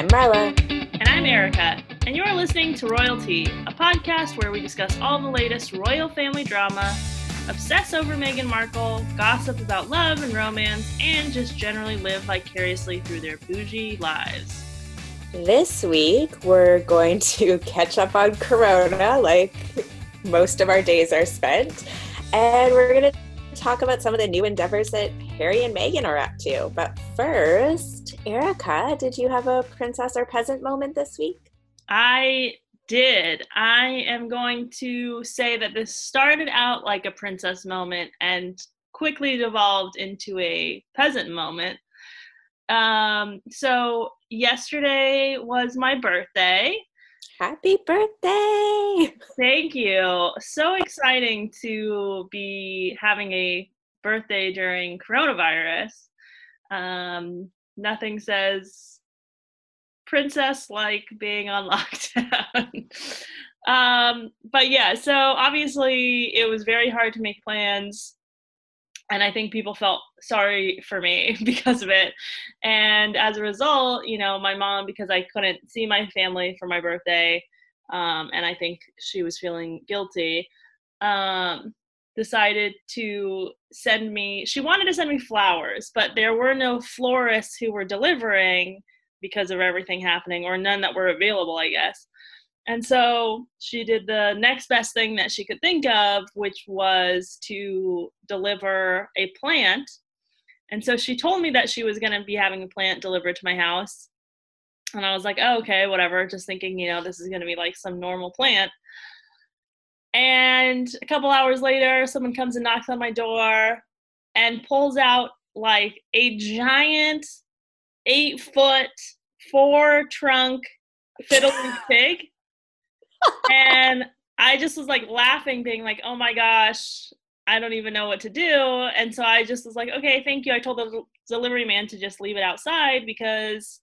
I'm Marla. And I'm Erica. And you're listening to Royalty, a podcast where we discuss all the latest royal family drama, obsess over Meghan Markle, gossip about love and romance, and just generally live vicariously through their bougie lives. This week, we're going to catch up on Corona, like most of our days are spent. And we're going to talk about some of the new endeavors that Harry and Meghan are up to. But first, Erica, did you have a princess or peasant moment this week? I did. I am going to say that this started out like a princess moment and quickly devolved into a peasant moment. Um, so, yesterday was my birthday. Happy birthday! Thank you. So exciting to be having a birthday during coronavirus. Um, nothing says princess like being on lockdown. um, but yeah, so obviously it was very hard to make plans. And I think people felt sorry for me because of it. And as a result, you know, my mom, because I couldn't see my family for my birthday, um, and I think she was feeling guilty, um, decided to send me, she wanted to send me flowers, but there were no florists who were delivering because of everything happening, or none that were available, I guess. And so she did the next best thing that she could think of, which was to deliver a plant. And so she told me that she was going to be having a plant delivered to my house. And I was like, oh, okay, whatever. Just thinking, you know, this is going to be like some normal plant. And a couple hours later, someone comes and knocks on my door and pulls out like a giant eight foot, four trunk fiddly pig. And I just was like laughing, being like, oh my gosh, I don't even know what to do. And so I just was like, okay, thank you. I told the delivery man to just leave it outside because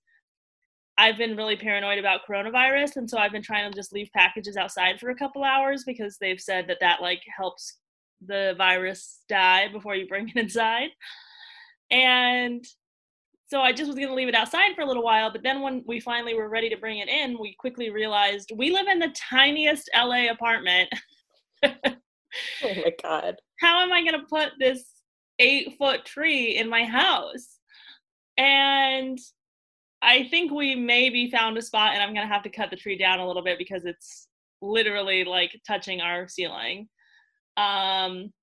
I've been really paranoid about coronavirus. And so I've been trying to just leave packages outside for a couple hours because they've said that that like helps the virus die before you bring it inside. And so I just was going to leave it outside for a little while. But then when we finally were ready to bring it in, we quickly realized we live in the tiniest LA apartment. oh my God. How am I going to put this eight foot tree in my house? And I think we maybe found a spot, and I'm going to have to cut the tree down a little bit because it's literally like touching our ceiling. Um,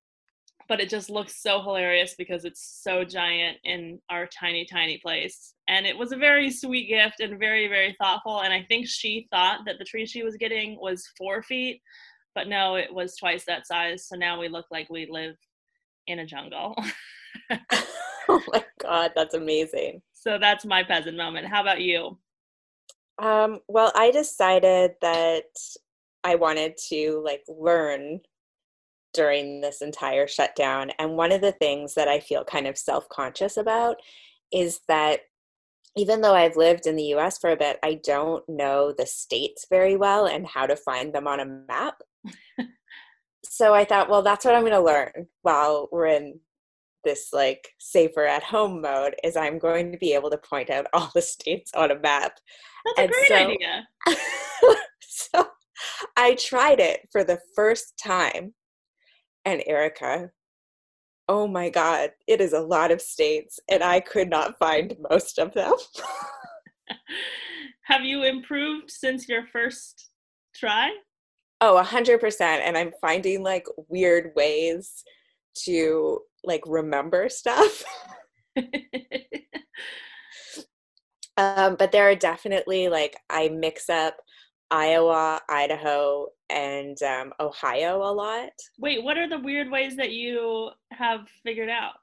but it just looks so hilarious because it's so giant in our tiny tiny place. And it was a very sweet gift and very very thoughtful. And i think she thought that the tree she was getting was four feet but no it was twice that size. So now we look like we live in a jungle. Oh my god that's amazing. So that's my peasant moment. How about you? Um, well i decided that i wanted to like learn during this entire shutdown. And one of the things that I feel kind of self conscious about is that even though I've lived in the US for a bit, I don't know the states very well and how to find them on a map. so I thought, well, that's what I'm going to learn while we're in this like safer at home mode is I'm going to be able to point out all the states on a map. That's and a great so, idea. so I tried it for the first time and Erica. Oh my God, it is a lot of states, and I could not find most of them. Have you improved since your first try? Oh, a hundred percent. And I'm finding like weird ways to like remember stuff. um, but there are definitely like I mix up Iowa, Idaho, and um, Ohio a lot. Wait, what are the weird ways that you have figured out?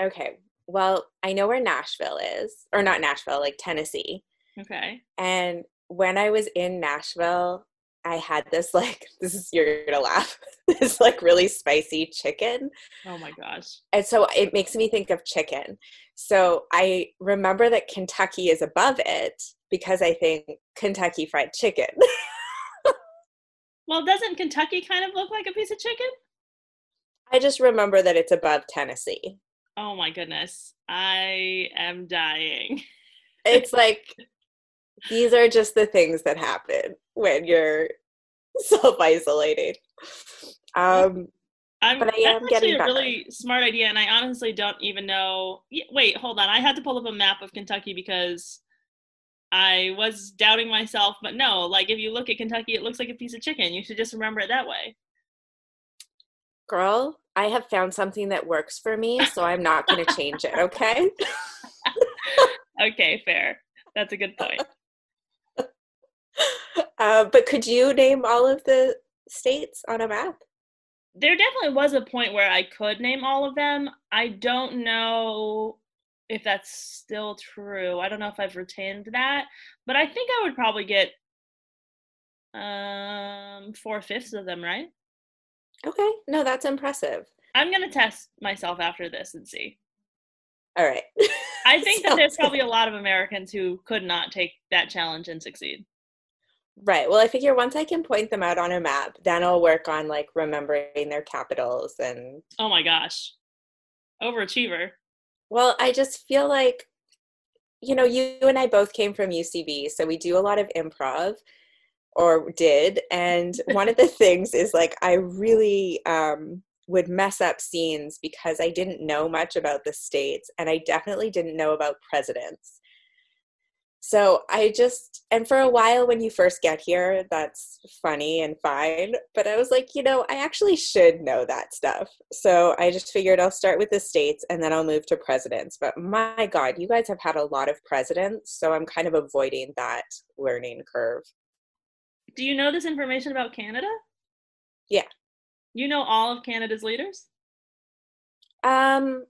Okay, well, I know where Nashville is, or not Nashville, like Tennessee. Okay. And when I was in Nashville, I had this like this is you're gonna laugh this like really spicy chicken. Oh my gosh! And so it makes me think of chicken. So I remember that Kentucky is above it because I think Kentucky Fried Chicken. well, doesn't Kentucky kind of look like a piece of chicken? I just remember that it's above Tennessee. Oh my goodness. I am dying. it's like These are just the things that happen when you're self isolating. Um, I'm, But I am that's actually a better. really smart idea, and I honestly don't even know. Wait, hold on. I had to pull up a map of Kentucky because I was doubting myself. But no, like if you look at Kentucky, it looks like a piece of chicken. You should just remember it that way. girl, I have found something that works for me, so I'm not going to change it, okay? Okay, fair. That's a good point. Uh, but could you name all of the states on a map? There definitely was a point where I could name all of them. I don't know if that's still true. I don't know if I've retained that, but I think I would probably get um four fifths of them right. Okay, no, that's impressive. I'm gonna test myself after this and see. All right. I think that there's probably a lot of Americans who could not take that challenge and succeed. Right. Well, I figure once I can point them out on a map, then I'll work on like remembering their capitals and Oh my gosh, overachiever. Well, I just feel like you know, you and I both came from UCB, so we do a lot of improv or did, and one of the things is like I really um would mess up scenes because I didn't know much about the states and I definitely didn't know about presidents. So I just, and for a while when you first get here, that's funny and fine. But I was like, you know, I actually should know that stuff. So I just figured I'll start with the states and then I'll move to presidents. But my God, you guys have had a lot of presidents. So I'm kind of avoiding that learning curve. Do you know this information about Canada? Yeah. You know all of Canada's leaders? Um,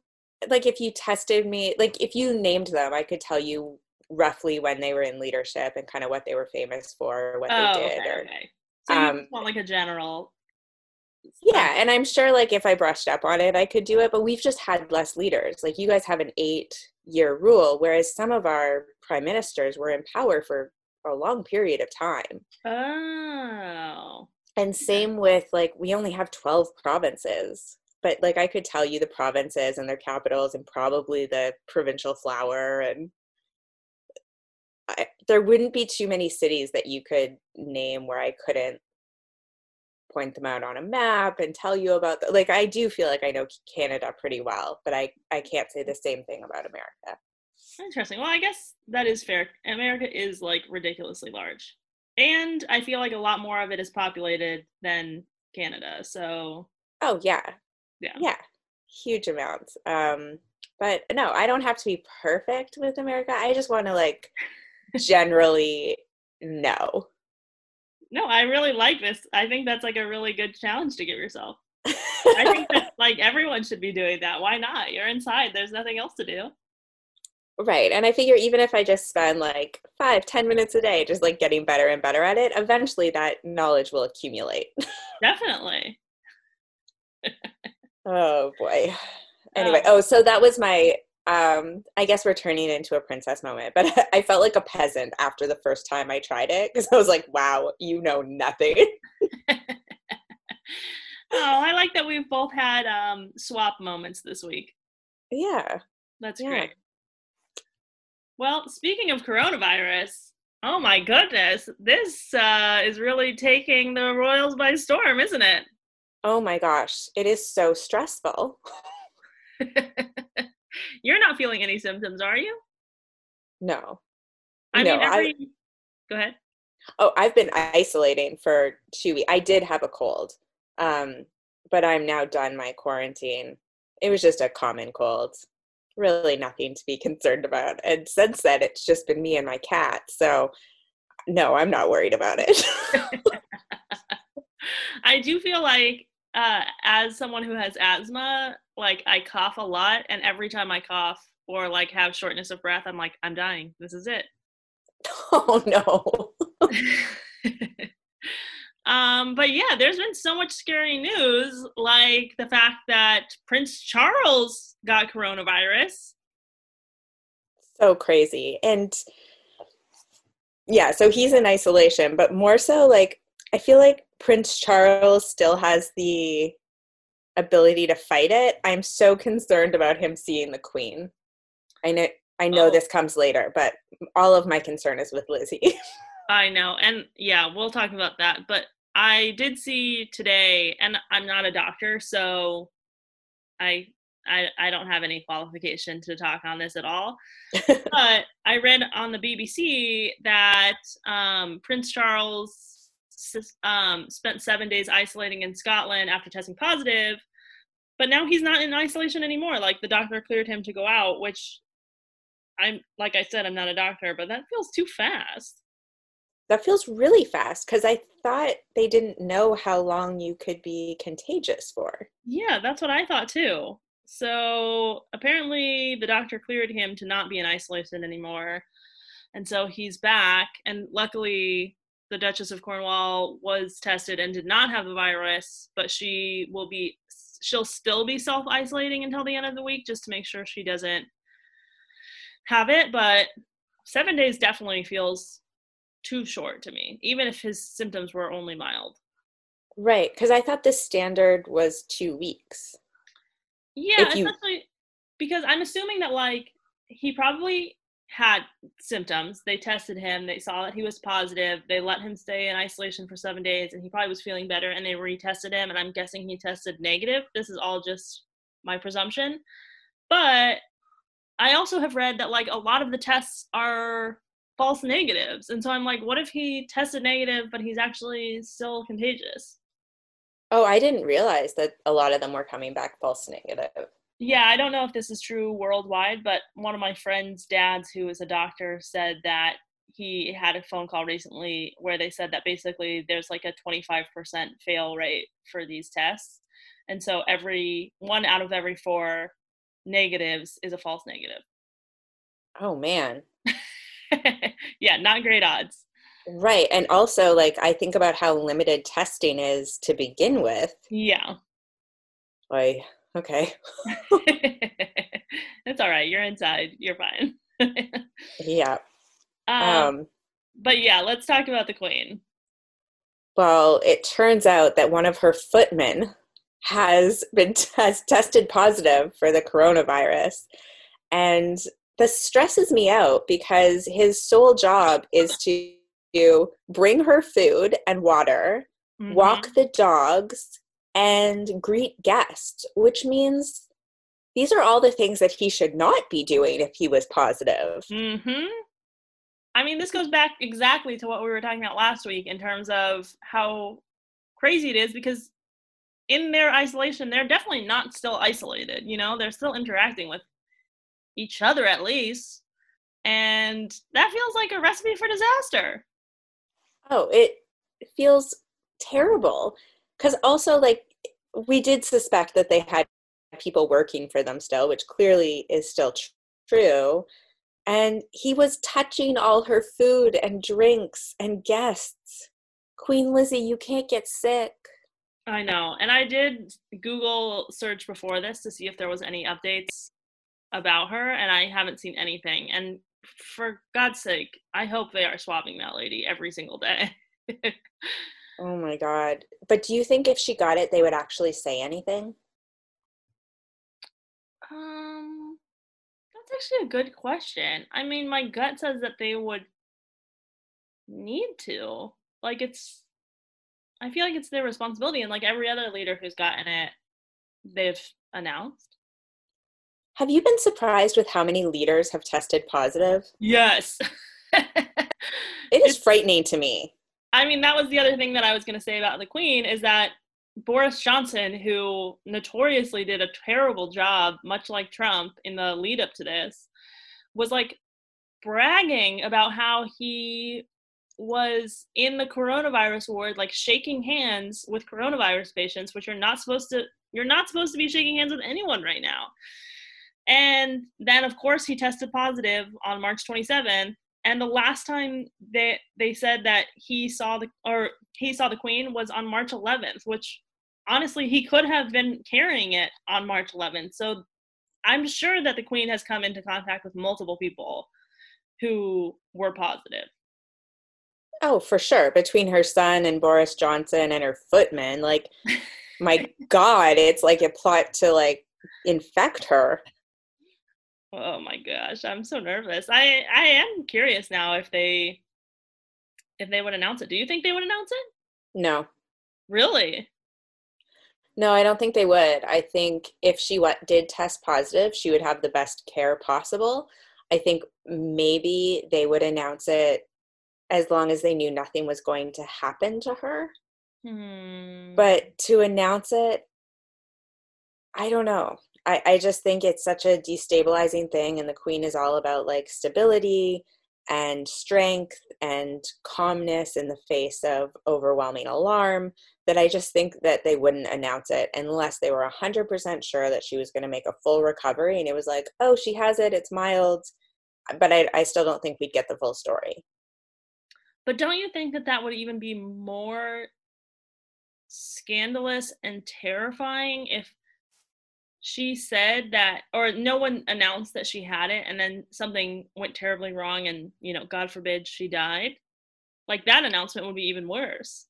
like if you tested me, like if you named them, I could tell you roughly when they were in leadership and kind of what they were famous for, or what oh, they did, okay, or okay. So um, want like a general. Yeah, and I'm sure like if I brushed up on it, I could do it, but we've just had less leaders. Like you guys have an 8-year rule whereas some of our prime ministers were in power for a long period of time. Oh. And same with like we only have 12 provinces. But like I could tell you the provinces and their capitals and probably the provincial flower and there wouldn't be too many cities that you could name where I couldn't point them out on a map and tell you about the, like I do feel like I know Canada pretty well, but I I can't say the same thing about America. Interesting. Well, I guess that is fair. America is like ridiculously large. And I feel like a lot more of it is populated than Canada. So, Oh yeah. Yeah. Yeah. Huge amounts. Um but no, I don't have to be perfect with America. I just want to like generally no. no, I really like this. I think that's like a really good challenge to give yourself. I think that like everyone should be doing that. Why not? You're inside. There's nothing else to do. Right. And I figure even if I just spend like five, ten minutes a day just like getting better and better at it, eventually that knowledge will accumulate. Definitely. oh boy. Um, anyway, oh, so that was my um I guess we're turning into a princess moment, but I felt like a peasant after the first time I tried it because I was like, wow, you know nothing. Oh, I like that we've both had um swap moments this week. yeah. That's Yeah. great. Well, speaking of coronavirus, oh my goodness, this uh, is really taking the Royals by storm, isn't it? Oh my gosh. It is so stressful. You're not feeling any symptoms, are you? No. I No, mean, I- every. Go ahead. Oh, I've been isolating for two weeks. I did have a cold, um, but I'm now done my quarantine. It was just a common cold, really nothing to be concerned about. And since then, it's just been me and my cat. So, no, I'm not worried about it. I do feel like, uh, as someone who has asthma, like I cough a lot, and every time I cough or like have shortness of breath, I'm like, I'm dying. This is it. oh no. um, but yeah, there's been so much scary news, like the fact that Prince Charles got coronavirus. so crazy. And yeah, so he's in isolation, but more so like I feel like Prince Charles still has the ability to fight it. I'm so concerned about him seeing the queen. I know I know Oh. this comes later, but all of my concern is with Lizzie. I know. And yeah, we'll talk about that. But I did see today, and I'm not a doctor, so I I, I don't have any qualification to talk on this at all. but I read on the BBC that um, Prince Charles um, spent seven days isolating in Scotland after testing positive, but now he's not in isolation anymore. Like the doctor cleared him to go out, which I'm like I said, I'm not a doctor, but that feels too fast. that feels really fast because I thought they didn't know how long you could be contagious for. Yeah, that's what I thought too. So apparently, the doctor cleared him to not be in isolation anymore. And so he's back. And luckily, the Duchess of Cornwall was tested and did not have the virus, but she will be, she'll still be self isolating until the end of the week just to make sure she doesn't have it. But seven days definitely feels too short to me, even if his symptoms were only mild. Right, because I thought the standard was two weeks. Yeah, you- especially because I'm assuming that like he probably had symptoms. They tested him, they saw that he was positive, they let him stay in isolation for seven days, and he probably was feeling better, and they retested him, and I'm guessing he tested negative. This is all just my presumption. But I also have read that like a lot of the tests are false negatives. And so I'm like, what if he tested negative, but he's actually still contagious? Oh, I didn't realize that a lot of them were coming back false negative. Yeah, I don't know if this is true worldwide, but one of my friends' dads, who is a doctor, said that he had a phone call recently where they said that basically there's like a 25% fail rate for these tests. And so every one out of every four negatives is a false negative. Oh man. yeah, not great odds. Right. And also like I think about how limited testing is to begin with. Yeah. Like, okay. it's all right. You're inside. You're fine. Yeah. um, Um but yeah, let's talk about the queen. well, it turns out that one of her footmen has been has tested positive for the coronavirus. And this stresses me out because his sole job is to bring her food and water, Mhm. walk the dogs, and greet guests, which means these are all the things that he should not be doing if he was positive. hmm I mean, this goes back exactly to what we were talking about last week in terms of how crazy it is because in their isolation, they're definitely not still isolated. You know, they're still interacting with each other at least. And that feels like a recipe for disaster. Oh, it feels terrible. Because also, like, we did suspect that they had people working for them still, which clearly is still tr- true. And he was touching all her food and drinks and guests. Queen Lizzie, you can't get sick. I know. And I did Google search before this to see if there was any updates about her, and I haven't seen anything. And for God's sake, I hope they are swabbing that lady every single day. Oh my God. But do you think if she got it, they would actually say anything? um, that's actually a good question. I mean, my gut says that they would need to. Like, it's. I feel like it's their responsibility, and like every other leader who's gotten it, they've announced. Have you been surprised with how many leaders have tested positive? Yes. It is It's- frightening to me. I mean, that was the other thing that I was going to say about the Queen is that Boris Johnson, who notoriously did a terrible job, much like Trump in the lead up to this, was like bragging about how he was in the coronavirus ward, like shaking hands with coronavirus patients, which you're not supposed to. You're not supposed to be shaking hands with anyone right now. And then, of course, he tested positive on March 27th. And the last time they they said that he saw the or he saw the queen was on March 11th, which honestly he could have been carrying it on March 11th. So I'm sure that the queen has come into contact with multiple people who were positive. Oh, for sure. Between her son and Boris Johnson and her footman, like, my God, it's like a plot to like infect her. Oh my gosh, I'm so nervous. I I am curious now if they if they would announce it. Do you think they would announce it? No. Really? No, I don't think they would. I think if she what did test positive, she would have the best care possible. I think maybe they would announce it as long as they knew nothing was going to happen to her. Hmm. But to announce it, I don't know. I, I just think it's such a destabilizing thing, and the queen is all about like stability and strength and calmness in the face of overwhelming alarm that I just think that they wouldn't announce it unless they were 100% sure that she was going to make a full recovery. And it was like, oh, she has it, it's mild. But I, I still don't think we'd get the full story. But don't you think that that would even be more scandalous and terrifying if she said that or no one announced that she had it and then something went terribly wrong and you know god forbid she died like that announcement would be even worse.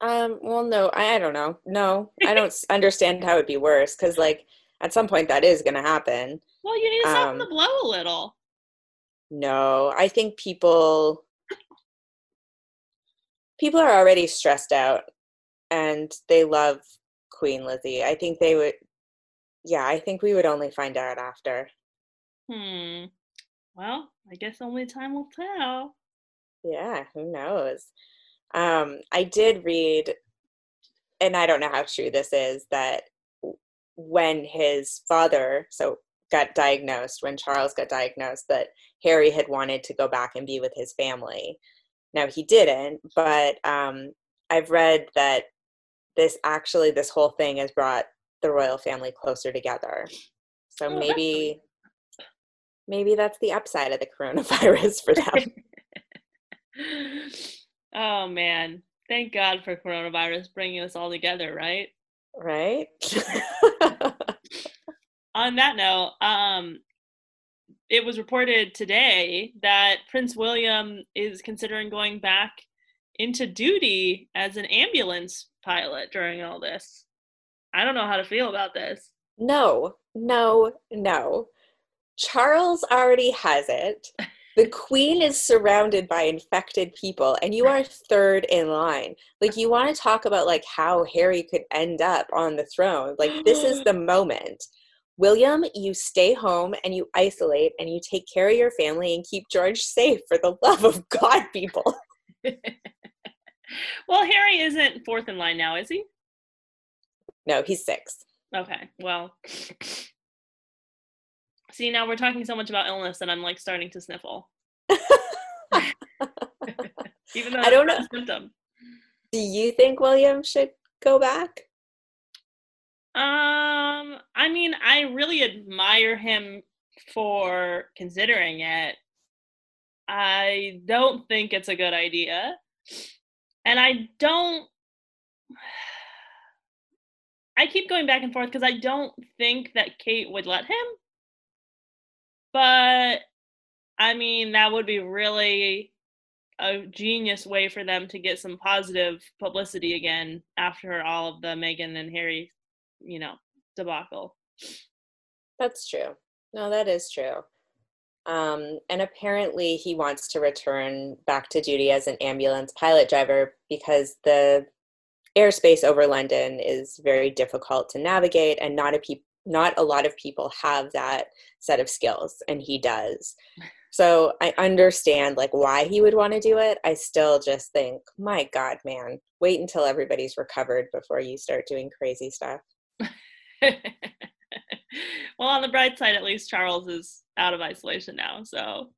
Um well no i, I don't know. No i don't understand how it'd be worse because like at some point that is to happen. Well you need to soften um, the blow a little. no i think people people are already stressed out and they love Queen Lizzie. I think they would, yeah, I think we would only find out after. Hmm. Well, I guess only time will tell. Yeah, who knows? Um, I did read, and I don't know how true this is, that when his father, so got diagnosed, when Charles got diagnosed, that Harry had wanted to go back and be with his family. Now he didn't, but um, I've read that this actually this whole thing has brought the royal family closer together. So oh, maybe maybe that's the upside of the coronavirus for them. oh man. Thank God for coronavirus bringing us all together, right? Right? On that note, um it was reported today that Prince William is considering going back into duty as an ambulance pilot during all this. I don't know how to feel about this. No, no, no. Charles already has it. The queen is surrounded by infected people, and you are third in line. Like, you want to talk about like how Harry could end up on the throne. Like, this is the moment. William, you stay home and you isolate and you take care of your family and keep George safe for the love of God, people. well, Harry isn't fourth in line now, is he? No, he's six. Okay, well. See, now we're talking so much about illness that I'm like starting to sniffle. Even though I don't know. symptom. Do you think William should go back? Um, I mean, I really admire him for considering it. I don't think it's a good idea. And I don't I keep going back and forth because I don't think that Kate would let him. But I mean, that would be really a genius way for them to get some positive publicity again after all of the Meghan and Harry, you know, debacle. That's true. No, that is true. Um, and apparently, he wants to return back to duty as an ambulance pilot driver because the airspace over London is very difficult to navigate, and not a pe- not a lot of people have that set of skills, and he does. So I understand like why he would want to do it. I still just think, my God, man, wait until everybody's recovered before you start doing crazy stuff. well, on the bright side, at least Charles is out of isolation now. So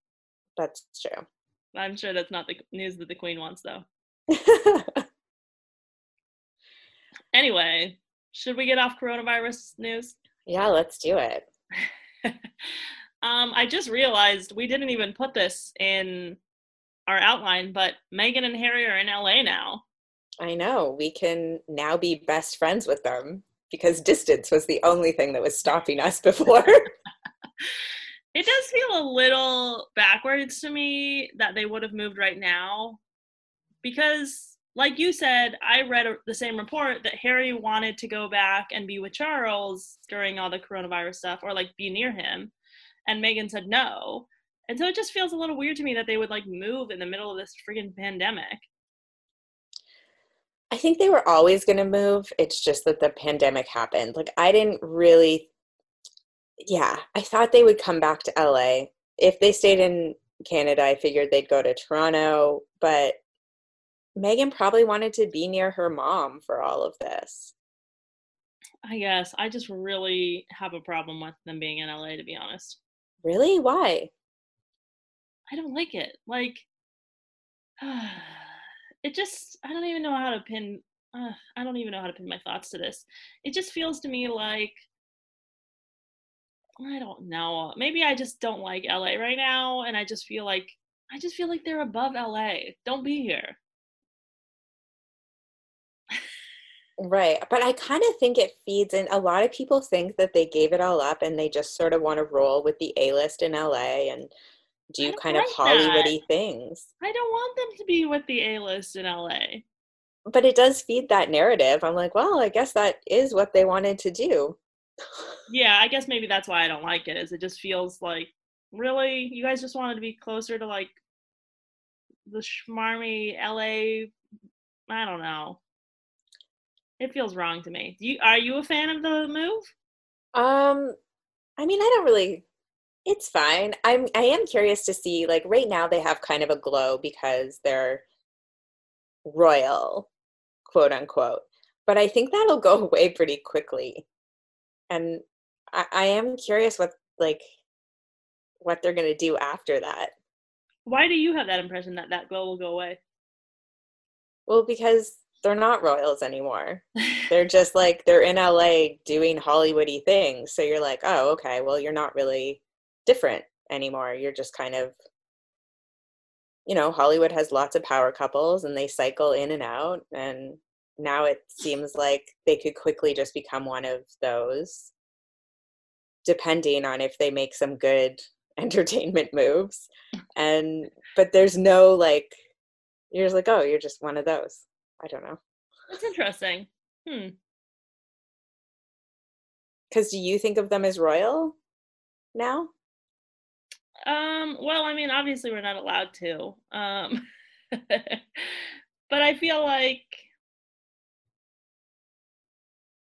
that's true. I'm sure that's not the news that the Queen wants, though. anyway, should we get off coronavirus news? Yeah, let's do it. um, I just realized we didn't even put this in our outline, but Meghan and Harry are in LA now. I know. We can now be best friends with them because distance was the only thing that was stopping us before. it does feel a little backwards to me that they would have moved right now because like you said, I read the same report that Harry wanted to go back and be with Charles during all the coronavirus stuff or like be near him. And Meghan said no. And so it just feels a little weird to me that they would like move in the middle of this freaking pandemic. I think they were always going to move. It's just that the pandemic happened. Like, I didn't really, yeah, I thought they would come back to LA. If they stayed in Canada, I figured they'd go to Toronto, but Meghan probably wanted to be near her mom for all of this. I guess. I just really have a problem with them being in LA, to be honest. Really? Why? I don't like it. Like, it just, I don't even know how to pin, uh, I don't even know how to pin my thoughts to this. It just feels to me like, I don't know. Maybe I just don't like LA right now. And I just feel like, I just feel like they're above LA. Don't be here. Right. But I kind of think it feeds in. A lot of people think that they gave it all up and they just sort of want to roll with the A list in LA and do kind like of Hollywoody that. things. I don't want them to be with the A list in LA. But it does feed that narrative. I'm like, well, I guess that is what they wanted to do. yeah, I guess maybe that's why I don't like it, is it just feels like, really? You guys just wanted to be closer to like the schmarmy LA I don't know. It feels wrong to me. Do you are you a fan of the move? Um, I mean, I don't really. It's fine. I'm. I am curious to see. Like right now, they have kind of a glow because they're royal, quote unquote. But I think that'll go away pretty quickly, and I, I am curious what like what they're gonna do after that. Why do you have that impression that that glow will go away? Well, because they're not royals anymore. they're just like they're in LA doing Hollywoody things. So you're like, oh, okay, well, you're not really different anymore. You're just kind of, you know, Hollywood has lots of power couples and they cycle in and out. And now it seems like they could quickly just become one of those, depending on if they make some good entertainment moves. And, but there's no like, you're just like, oh, you're just one of those. I don't know. That's interesting. Hmm. Because do you think of them as royal now? Um, well, I mean, obviously we're not allowed to. Um, but I feel like,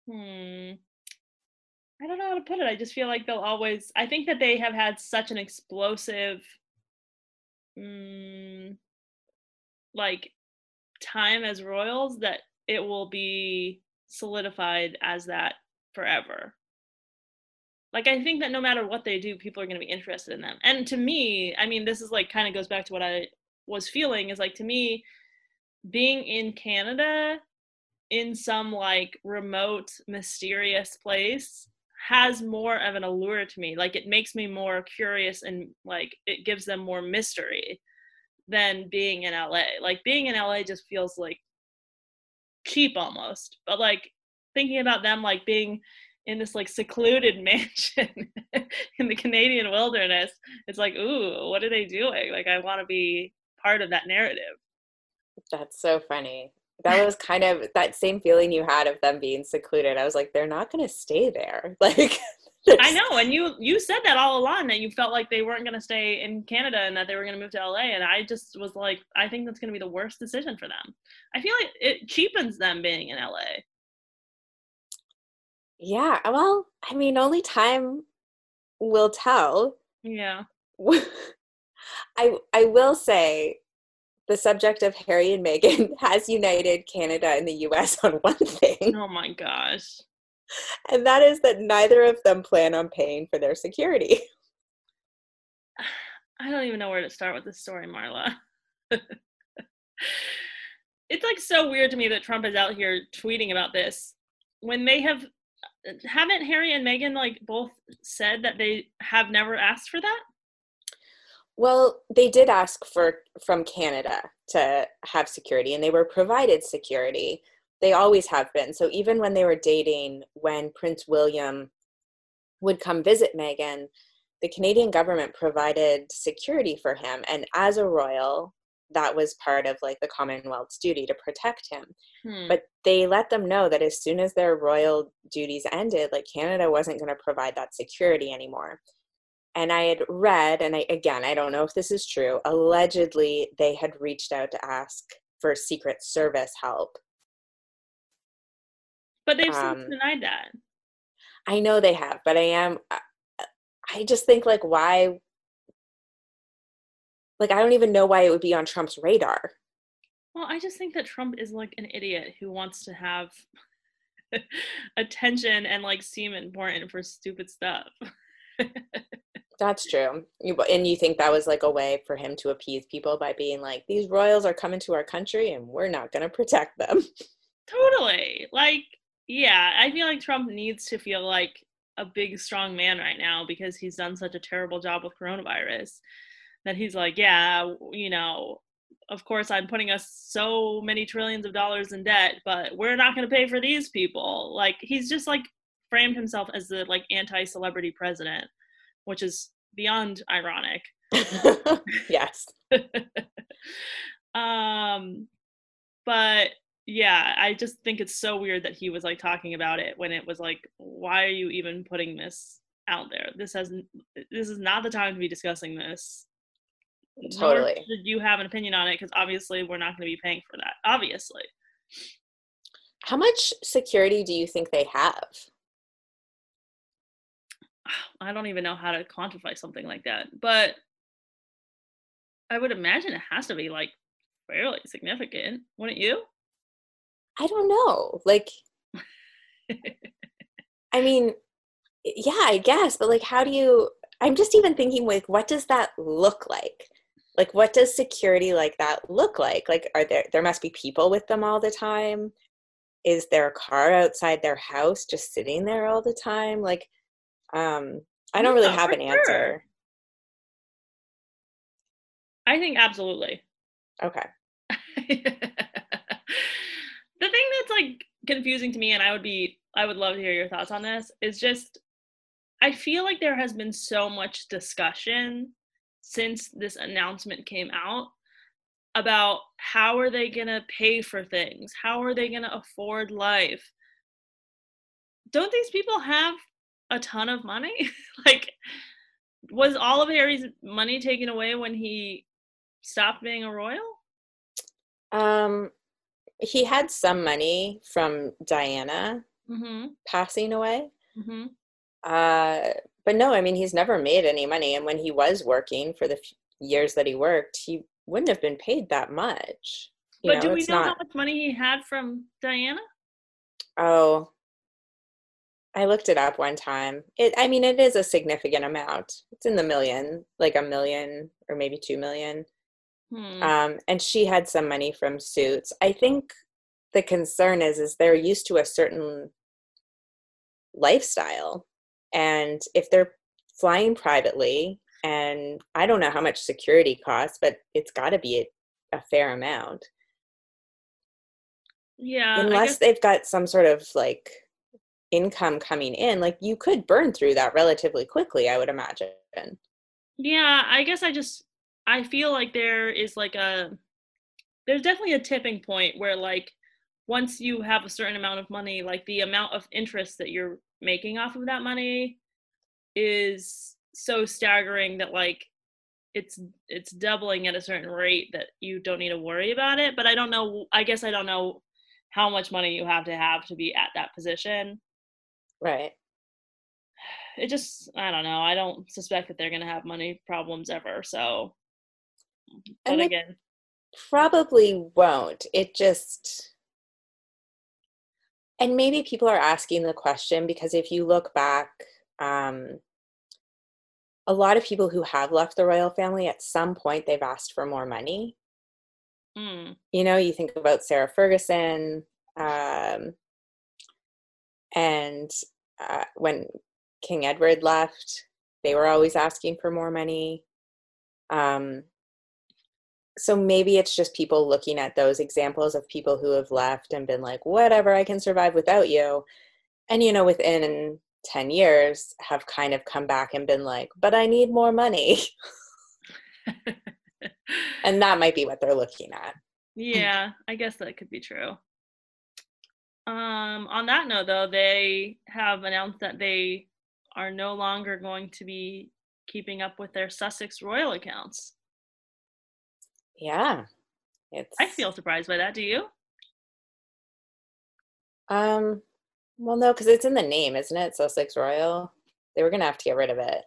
hmm, I don't know how to put it. I just feel like they'll always, I think that they have had such an explosive, mm, like time as royals that it will be solidified as that forever. Like I think that no matter what they do, people are going to be interested in them. And to me, I mean, this is like kind of goes back to what I was feeling is like to me, being in Canada in some like remote, mysterious place has more of an allure to me. Like it makes me more curious and like it gives them more mystery than being in LA. Like being in LA just feels like cheap almost. But like thinking about them like being in this like secluded mansion in the Canadian wilderness, it's like, ooh, what are they doing? Like I want to be part of that narrative. That's so funny. That was kind of that same feeling you had of them being secluded. I was like, they're not going to stay there. Like I know, and you you said that all along that you felt like they weren't going to stay in Canada and that they were going to move to LA, and I just was like, I think that's going to be the worst decision for them. I feel like it cheapens them being in LA. Yeah, uh, well, I mean, only time will tell. Yeah. I I will say the subject of Harry and Meghan has united Canada and the US on one thing. Oh my gosh and that is that neither of them plan on paying for their security. I don't even know where to start with this story, Marla. it's like so weird to me that Trump is out here tweeting about this when they have haven't Harry and Meghan like both said that they have never asked for that? Well, they did ask for from Canada to have security and they were provided security they always have been. So even when they were dating, when Prince William would come visit Meghan, the Canadian government provided security for him. And as a royal, that was part of like the Commonwealth's duty to protect him. Hmm. But they let them know that as soon as their royal duties ended, like Canada wasn't going to provide that security anymore. And I had read, and I again, I don't know if this is true, allegedly they had reached out to ask for Secret Service help. but they've um, since denied that. I know they have, but I am, I- I just think like, why? Like, I don't even know why it would be on Trump's radar. Well, I just think that Trump is like an idiot who wants to have attention and like seem important for stupid stuff. That's true. You, and you think that was like a way for him to appease people by being like, these royals are coming to our country and we're not going to protect them. Totally. Like, yeah, I feel like Trump needs to feel like a big, strong man right now because he's done such a terrible job with coronavirus that he's like, yeah, you know, of course I'm putting us so many trillions of dollars in debt, but we're not going to pay for these people. Like, he's just like framed himself as the like anti celebrity president, which is beyond ironic. yes. um but yeah i just think it's so weird that he was like talking about it when it was like why are you even putting this out there this has this is not the time to be discussing this Nor Totally. should you have an opinion on it because obviously we're not going to be paying for that obviously How much security do you think they have? i don't even know how to quantify something like that but i would imagine it has to be like fairly significant wouldn't you I don't know. Like, I mean, yeah, I guess, but like, how do you? I'm just even thinking, like, what does that look like? Like, what does security like that look like? Like, are there, there must be people with them all the time? Is there a car outside their house just sitting there all the time? Like, um, I don't really have an sure. answer. i think absolutely Okay. the thing that's like confusing to me and i would be i would love to hear your thoughts on this is just i feel like there has been so much discussion since this announcement came out about how are they going to pay for things? How are they going to afford life? Don't these people have a ton of money? Like was all of harry's money taken away when he stopped being a royal? Um, he had some money from Diana mm-hmm. passing away. mm-hmm. Uh, but no, I mean, he's never made any money. And when he was working for the f- years that he worked, he wouldn't have been paid that much. You But do we know how much money he had from Diana? Oh, I looked it up one time. It, I mean, it is a significant amount. It's in the million, like a million or maybe two million. Hmm. Um, and she had some money from suits. I think the concern is, is they're used to a certain lifestyle, and if they're flying privately, and I don't know how much security costs, but it's got to be a, a fair amount. yeah, unless they've got some sort of like income coming in like you could burn through that relatively quickly i would imagine yeah, I guess I just I feel like there is like a there's definitely a tipping point where like once you have a certain amount of money, like the amount of interest that you're making off of that money is so staggering that like it's it's doubling at a certain rate that you don't need to worry about it. But I don't know I guess I don't know how much money you have to have to be at that position. right it just I don't know. I don't suspect that they're gonna have money problems ever. So, but And again, probably won't it just and maybe people are asking the question because if you look back um a lot of people who have left the royal family at some point they've asked for more money. Mm, you know you think about sarah ferguson um, and uh, when king edward left they were always asking for more money. Um, so maybe it's just people looking at those examples of people who have left and been like whatever i can survive without you and you know within 10 years have kind of come back and been like but i need more money and that might be what they're looking at. Yeah, I guess that could be true. Um, on that note, though, they have announced that they are no longer going to be keeping up with their Sussex Royal accounts. Yeah, it's. I feel surprised by that. Do you? Um. Well, no, because it's in the name, isn't it? Sussex Royal. They were gonna have to get rid of it.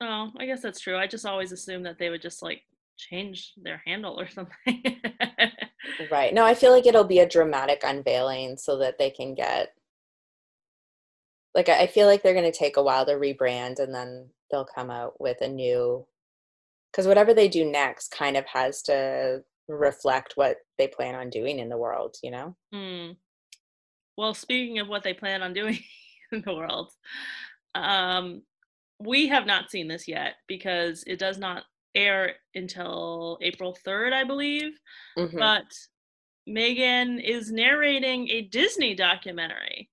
Oh, I guess that's true. I just always assumed that they would just like change their handle or something. right. No, I feel like it'll be a dramatic unveiling so that they can get like I feel like they're going to take a while to rebrand and then they'll come out with a new cuz whatever they do next kind of has to reflect what they plan on doing in the world, you know? Hmm. Well, speaking of what they plan on doing in the world, um, we have not seen this yet because it does not air until April 3rd, I believe. Mm-hmm. But Meghan is narrating a Disney documentary.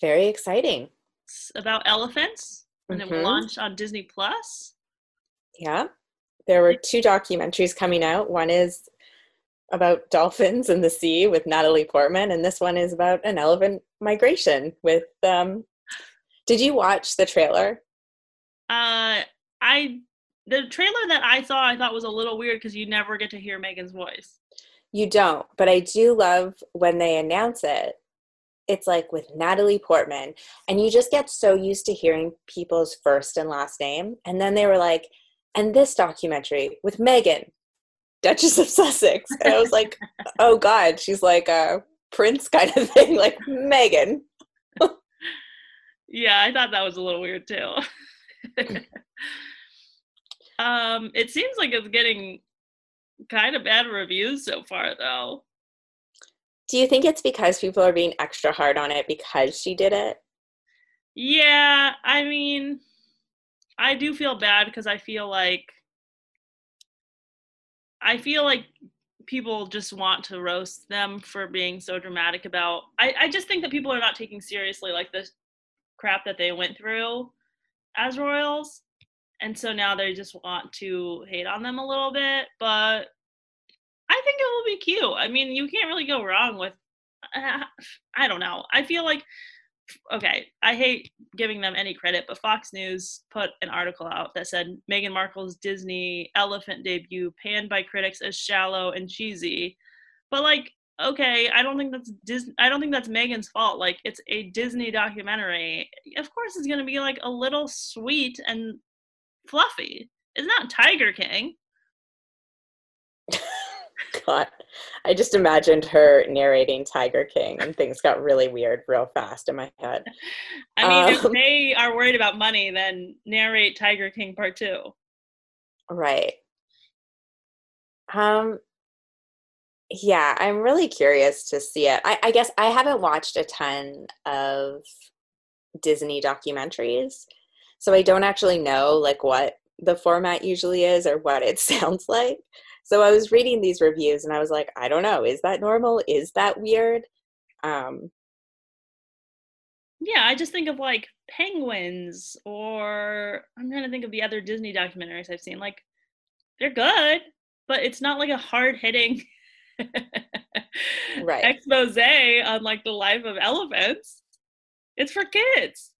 Very exciting. It's about elephants and mm-hmm. it will launch on Disney Plus. Yeah. There were two documentaries coming out. One is about dolphins in the sea with Natalie Portman, and this one is about an elephant migration with um did you watch the trailer? Uh I the trailer that I saw I thought was a little weird because you never get to hear Meghan's voice. You don't, but I do love when they announce it. It's like with Natalie Portman, and you just get so used to hearing people's first and last name. And then they were like, and this documentary with Meghan, Duchess of Sussex. And I was like, oh God, she's like a prince kind of thing, like Meghan. yeah, I thought that was a little weird too. Um, it seems like it's getting kind of bad reviews so far, though. Do you think it's because people are being extra hard on it because she did it? Yeah, I mean, I do feel bad because I feel like I feel like people just want to roast them for being so dramatic about I, I just think that people are not taking seriously like the crap that they went through as royals and so now they just want to hate on them a little bit but i think it will be cute. I mean you can't really go wrong with uh, i don't know. I feel like okay i hate giving them any credit but fox news put an article out that said meghan markle's disney elephant debut panned by critics as shallow and cheesy but like okay, I don't think that's Dis- I don't think that's Meghan's fault. Like it's a Disney documentary. Of course it's to be like a little sweet and fluffy. It's not Tiger King. God, I just imagined her narrating Tiger King, and things got really weird real fast in my head. I mean, um, if they are worried about money, then narrate Tiger King Part Two. Right. Um. Yeah, I'm really curious to see it. I, I guess I haven't watched a ton of Disney documentaries. So I don't actually know like what the format usually is or what it sounds like. So I was reading these reviews and I was like, I don't know, is that normal? Is that weird? Um yeah, I just think of like penguins or I'm trying to think of the other Disney documentaries I've seen. Like they're good, but it's not like a hard hitting right. expose on like the life of elephants. It's for kids.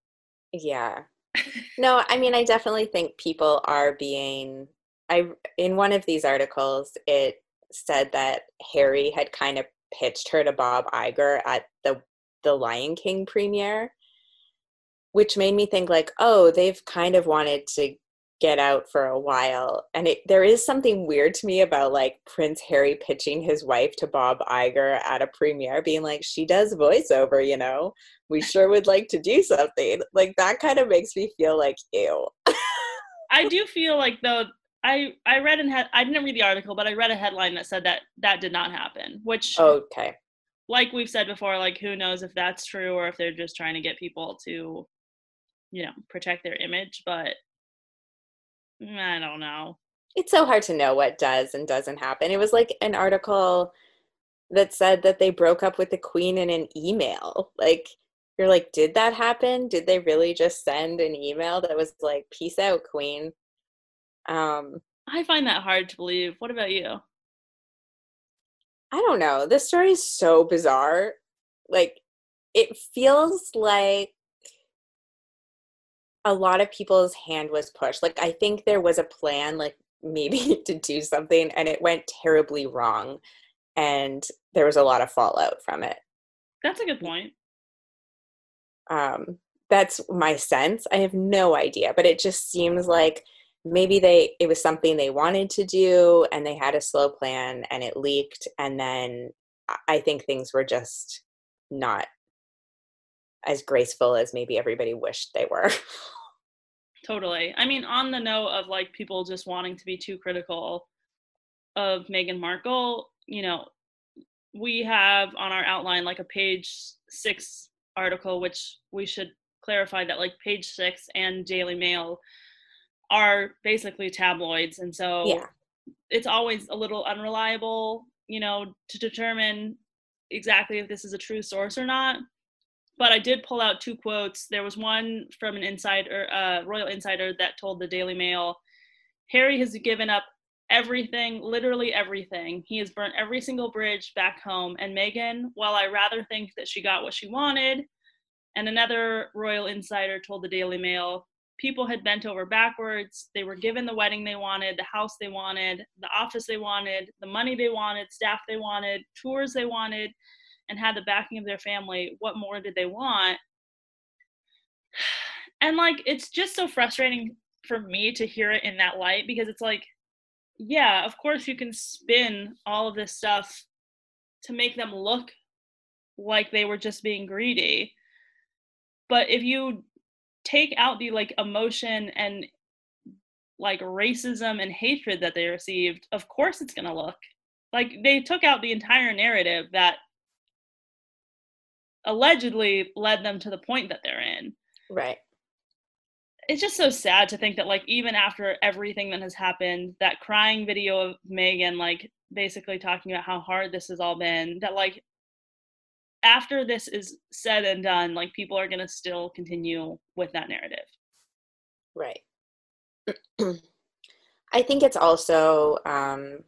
Yeah no, I mean, I definitely think people are being. I in one of these articles, it said that Harry had kind of pitched her to Bob Iger at the the Lion King premiere, which made me think like, oh, they've kind of wanted to get out for a while. And it, there is something weird to me about like Prince Harry pitching his wife to Bob Iger at a premiere, being like, she does voiceover, you know, we sure would like to do something. Like that kind of makes me feel like, ew. I do feel like though, I, I read and had, I didn't read the article, but I read a headline that said that that did not happen, which, okay. Like we've said before, like who knows if that's true or if they're just trying to get people to, you know, protect their image. But I don't know. It's so hard to know what does and doesn't happen. It was like an article that said that they broke up with the queen in an email. Like, you're like, did that happen? Did they really just send an email that was like, peace out, queen? Um, I find that hard to believe. What about you? I don't know. This story is so bizarre. Like, it feels like a lot of people's hand was pushed. Like, I think there was a plan, like, maybe to do something, and it went terribly wrong. And there was a lot of fallout from it. That's a good point. Um, that's my sense. I have no idea, but it just seems like maybe they it was something they wanted to do and they had a slow plan and it leaked and then I think things were just not as graceful as maybe everybody wished they were. totally. I mean, on the note of like people just wanting to be too critical of Meghan Markle, you know, we have on our outline like a page six article, which we should clarify that like page six and Daily Mail are basically tabloids. And so yeah. it's always a little unreliable, you know, to determine exactly if this is a true source or not. But I did pull out two quotes. There was one from an insider, uh, royal insider, that told the Daily Mail Harry has given up everything, literally everything. He has burnt every single bridge back home. And Meghan while I rather think that she got what she wanted, and another royal insider told the Daily Mail people had bent over backwards. They were given the wedding they wanted, the house they wanted, the office they wanted, the money they wanted, staff they wanted, tours they wanted, and had the backing of their family. What more did they want? And like, it's just so frustrating for me to hear it in that light because it's like, yeah, of course you can spin all of this stuff to make them look like they were just being greedy. But if you take out the like emotion and like racism and hatred that they received, of course it's going to look like they took out the entire narrative that allegedly led them to the point that they're in. Right it's just so sad to think that like even after everything that has happened that crying video of Meghan like basically talking about how hard this has all been that like after this is said and done like people are going to still continue with that narrative. Right. I think it's also um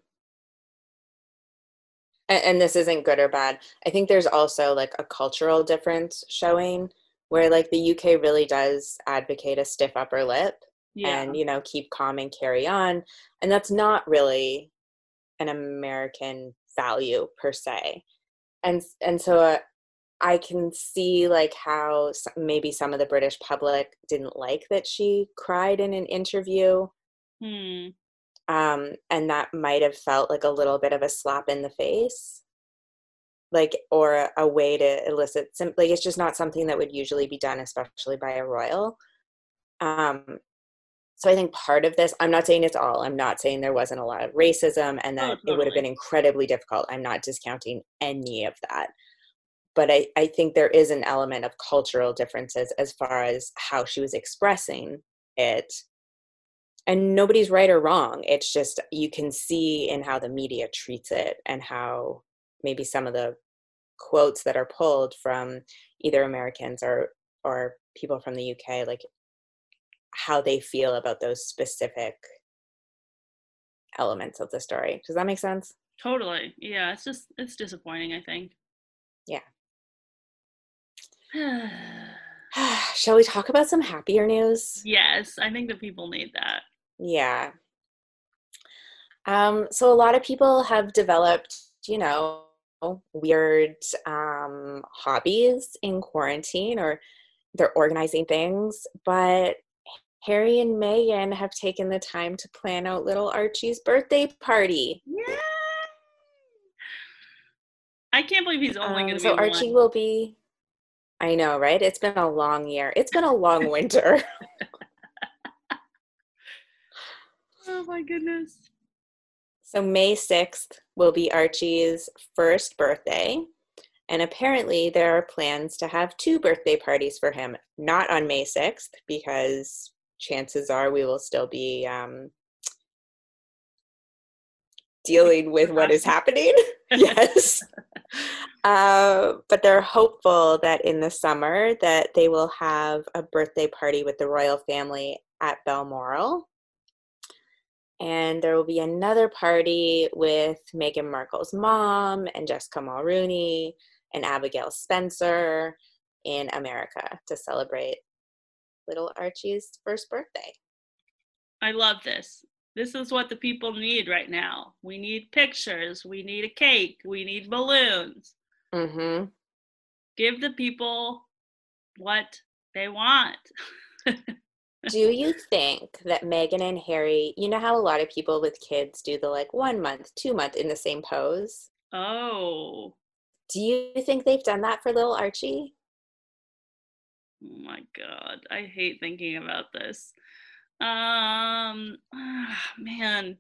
and, and this isn't good or bad i think there's also like a cultural difference showing where like the UK really does advocate a stiff upper lip yeah. and you know keep calm and carry on and that's not really an American value per se and and so uh, I can see like how maybe some of the British public didn't like that she cried in an interview. Hmm. Um, and that might have felt like a little bit of a slap in the face like or a, a way to elicit simply like it's just not something that would usually be done especially by a royal um so i think part of this i'm not saying it's all i'm not saying there wasn't a lot of racism and oh, that oh, totally. it would have been incredibly difficult i'm not discounting any of that but I, I think there is an element of cultural differences as far as how she was expressing it and nobody's right or wrong it's just you can see in how the media treats it and how maybe some of the quotes that are pulled from either Americans or or people from the UK, like how they feel about those specific elements of the story. Does that make sense? Totally. Yeah, it's just it's disappointing, I think. Yeah. Shall we talk about some happier news? Yes, I think the people need that. Yeah. Um, so a lot of people have developed, you know, weird um, hobbies in quarantine or they're organizing things, but Harry and Meghan have taken the time to plan out little Archie's birthday party. Yeah. I can't believe he's only um, going to be so Archie one. will be. I know, right? It's been a long year. It's been a long winter. oh my goodness. So May 6th will be Archie's first birthday. And apparently, there are plans to have two birthday parties for him, not on May 6th, because chances are we will still be um, dealing with what is happening. yes. Uh, but they're hopeful that in the summer that they will have a birthday party with the royal family at Balmoral And there will be another party with Meghan Markle's mom and Jessica Mulrooney and Abigail Spencer in America to celebrate little Archie's first birthday. I love this. This is what the people need right now. We need pictures. We need a cake. We need balloons. Mm-hmm. Give the people what they want. do you think that Meghan and Harry, you know how a lot of people with kids do the like one month, two month in the same pose? Oh. Do you think they've done that for little Archie? Oh my god, I hate thinking about this. Um, oh, man,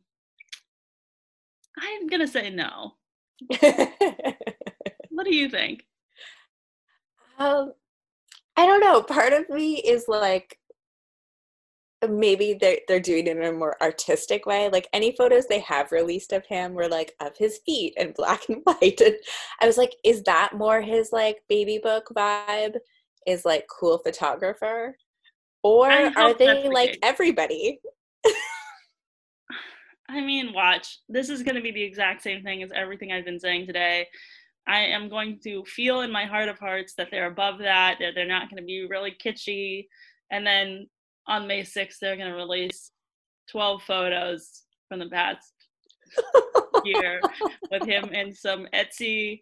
I'm gonna say no. what do you think? Um, I don't know. Part of me is like, maybe they're they're doing it in a more artistic way. Like any photos they have released of him were like of his feet and black and white. And I was like, is that more his like baby book vibe? Is like cool photographer? Or are they like everybody? I mean, watch. This is going to be the exact same thing as everything I've been saying today. I am going to feel in my heart of hearts that they're above that, that they're not going to be really kitschy. And then on May 6th, they're going to release 12 photos from the past year with him in some Etsy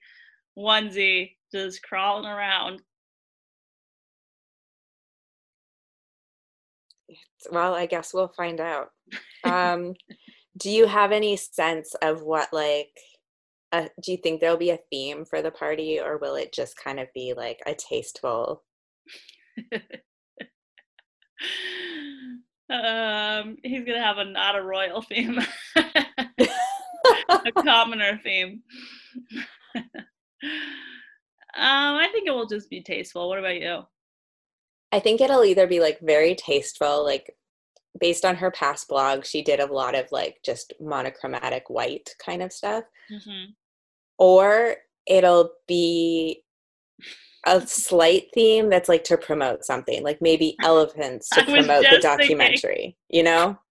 onesie just crawling around. Well, I guess we'll find out. Um, do you have any sense of what, like, uh, do you think there'll be a theme for the party or will it just kind of be like a tasteful um, he's gonna have a not a royal theme, a commoner theme. um, I think it will just be tasteful. What about you? I think it'll either be like very tasteful, like based on her past blog, she did a lot of like just monochromatic white kind of stuff, mm-hmm. or it'll be a slight theme that's like to promote something, like maybe elephants to promote the documentary, you know?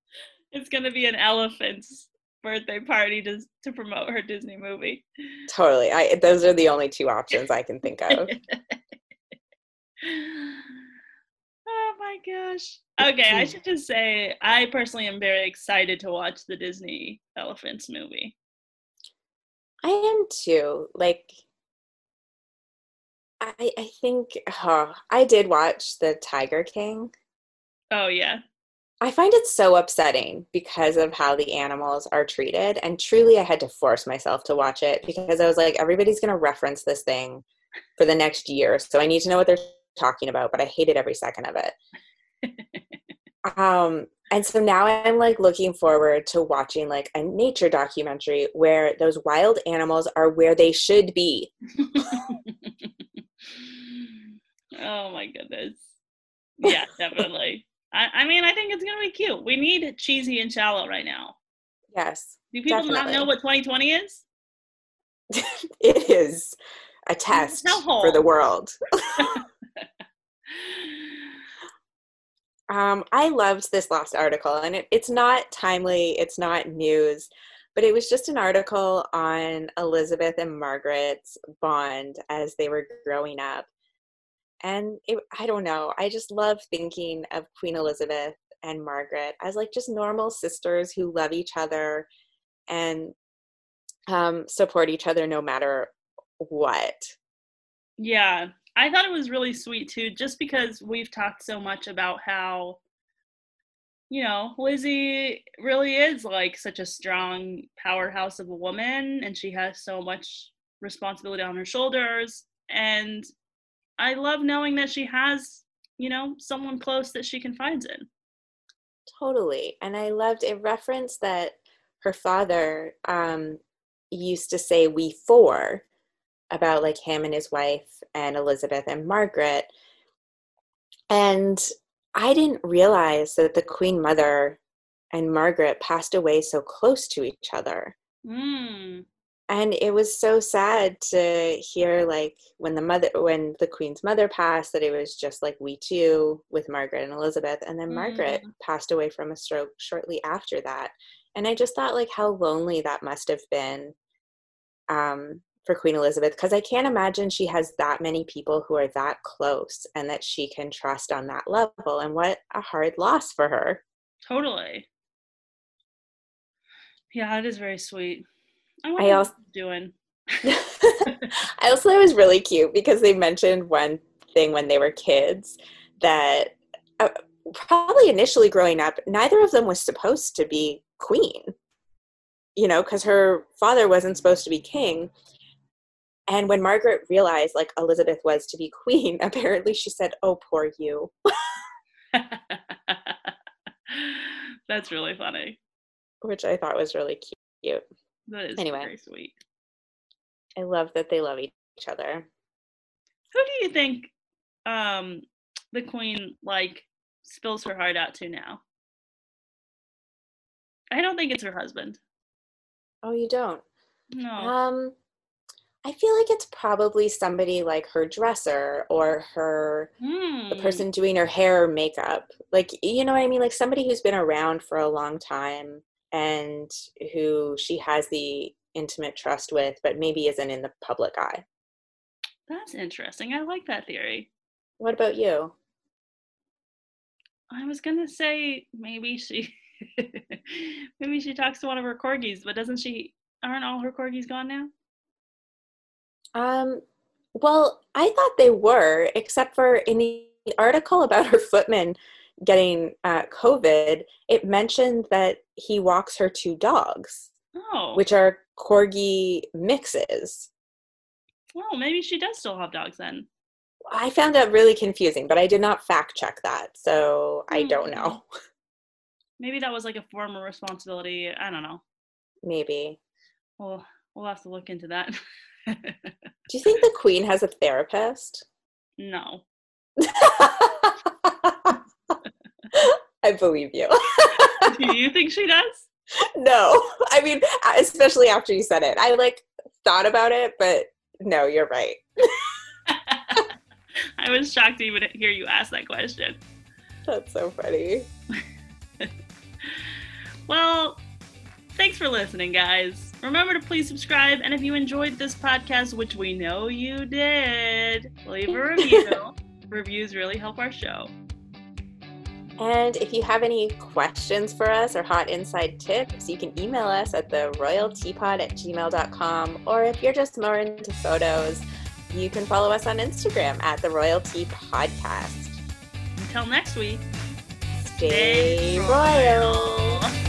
It's going to be an elephant's birthday party to, to promote her Disney movie. Totally. I those are the only two options I can think of. Oh my gosh. Okay, I should just say I personally am very excited to watch the Disney Elephants movie. I am too. Like I, I think oh, I did watch the Tiger King. Oh yeah. I find it so upsetting because of how the animals are treated. And truly I had to force myself to watch it because I was like, everybody's gonna reference this thing for the next year. So I need to know what they're talking about, but I hated every second of it. um and so now I'm like looking forward to watching like a nature documentary where those wild animals are where they should be. Oh my goodness. Yeah, definitely. I, I mean, I think it's gonna be cute. We need cheesy and shallow right now. Yes. Do people definitely. not know what 2020 is? it is a test for the world. Um, I loved this last article, and it, it's not timely, it's not news, but it was just an article on Elizabeth and Margaret's bond as they were growing up. And it, i don't know i just love thinking of queen elizabeth and margaret as like just normal sisters who love each other and um, support each other no matter what. Yeah i thought it was really sweet too just because we've talked so much about how you know lizzie really is like such a strong powerhouse of a woman and she has so much responsibility on her shoulders and I love knowing that she has, you know, someone close that she confides in. Totally. And I loved a reference that her father um, used to say we four about like him and his wife and Elizabeth and Margaret. And I didn't realize that the Queen Mother and Margaret passed away so close to each other. Mm and it was so sad to hear like when the mother when the queen's mother passed that it was just like we two with margaret and elizabeth and then mm. margaret passed away from a stroke shortly after that And I just thought like how lonely that must have been um, for Queen Elizabeth because I can't imagine she has that many people who are that close and that she can trust on that level. And what a hard loss for her. Totally. Yeah, it is very sweet. I, I also doing. I also thought it was really cute because they mentioned one thing when they were kids that uh, probably initially growing up, neither of them was supposed to be queen, you know, because her father wasn't supposed to be king. And when Margaret realized like Elizabeth was to be queen, apparently she said, Oh, poor you. That's really funny. Which I thought was really cute. That is anyway, very sweet. I love that they love each other. Who do you think um the queen like spills her heart out to now? I don't think it's her husband. Oh, you don't? No. Um I feel like it's probably somebody like her dresser or her Hmm. the person doing her hair or makeup. Like you know what I mean? Like somebody who's been around for a long time and who she has the intimate trust with, but maybe isn't in the public eye. That's interesting. I like that theory. What about you? I was gonna say maybe she maybe she talks to one of her corgis, but doesn't she aren't all her corgis gone now? Um, well, I thought they were, except for in the article about her footman getting uh, COVID, it mentioned that he walks her two dogs, Oh. which are corgi mixes. well, maybe she does still have dogs then. I found that really confusing, but I did not fact check that, so I don't Hmm. know. Maybe that was like a former responsibility. I don't know. Maybe. Well, we'll have to look into that. Do you think the queen has a therapist? no. I believe you. Do you think she does? no, I mean, especially after you said it, I like thought about it, but no, you're right. I was shocked to even hear you ask that question. That's so funny. Well, thanks for listening, guys. Remember to please subscribe, and if you enjoyed this podcast, which we know you did, leave a review. Reviews really help our show. And if you have any questions for us or hot inside tips, you can email us at the royalteapot at gmail.com. Or if you're just more into photos, you can follow us on Instagram at the Royalty Podcast. Until next week. Stay Stay royal.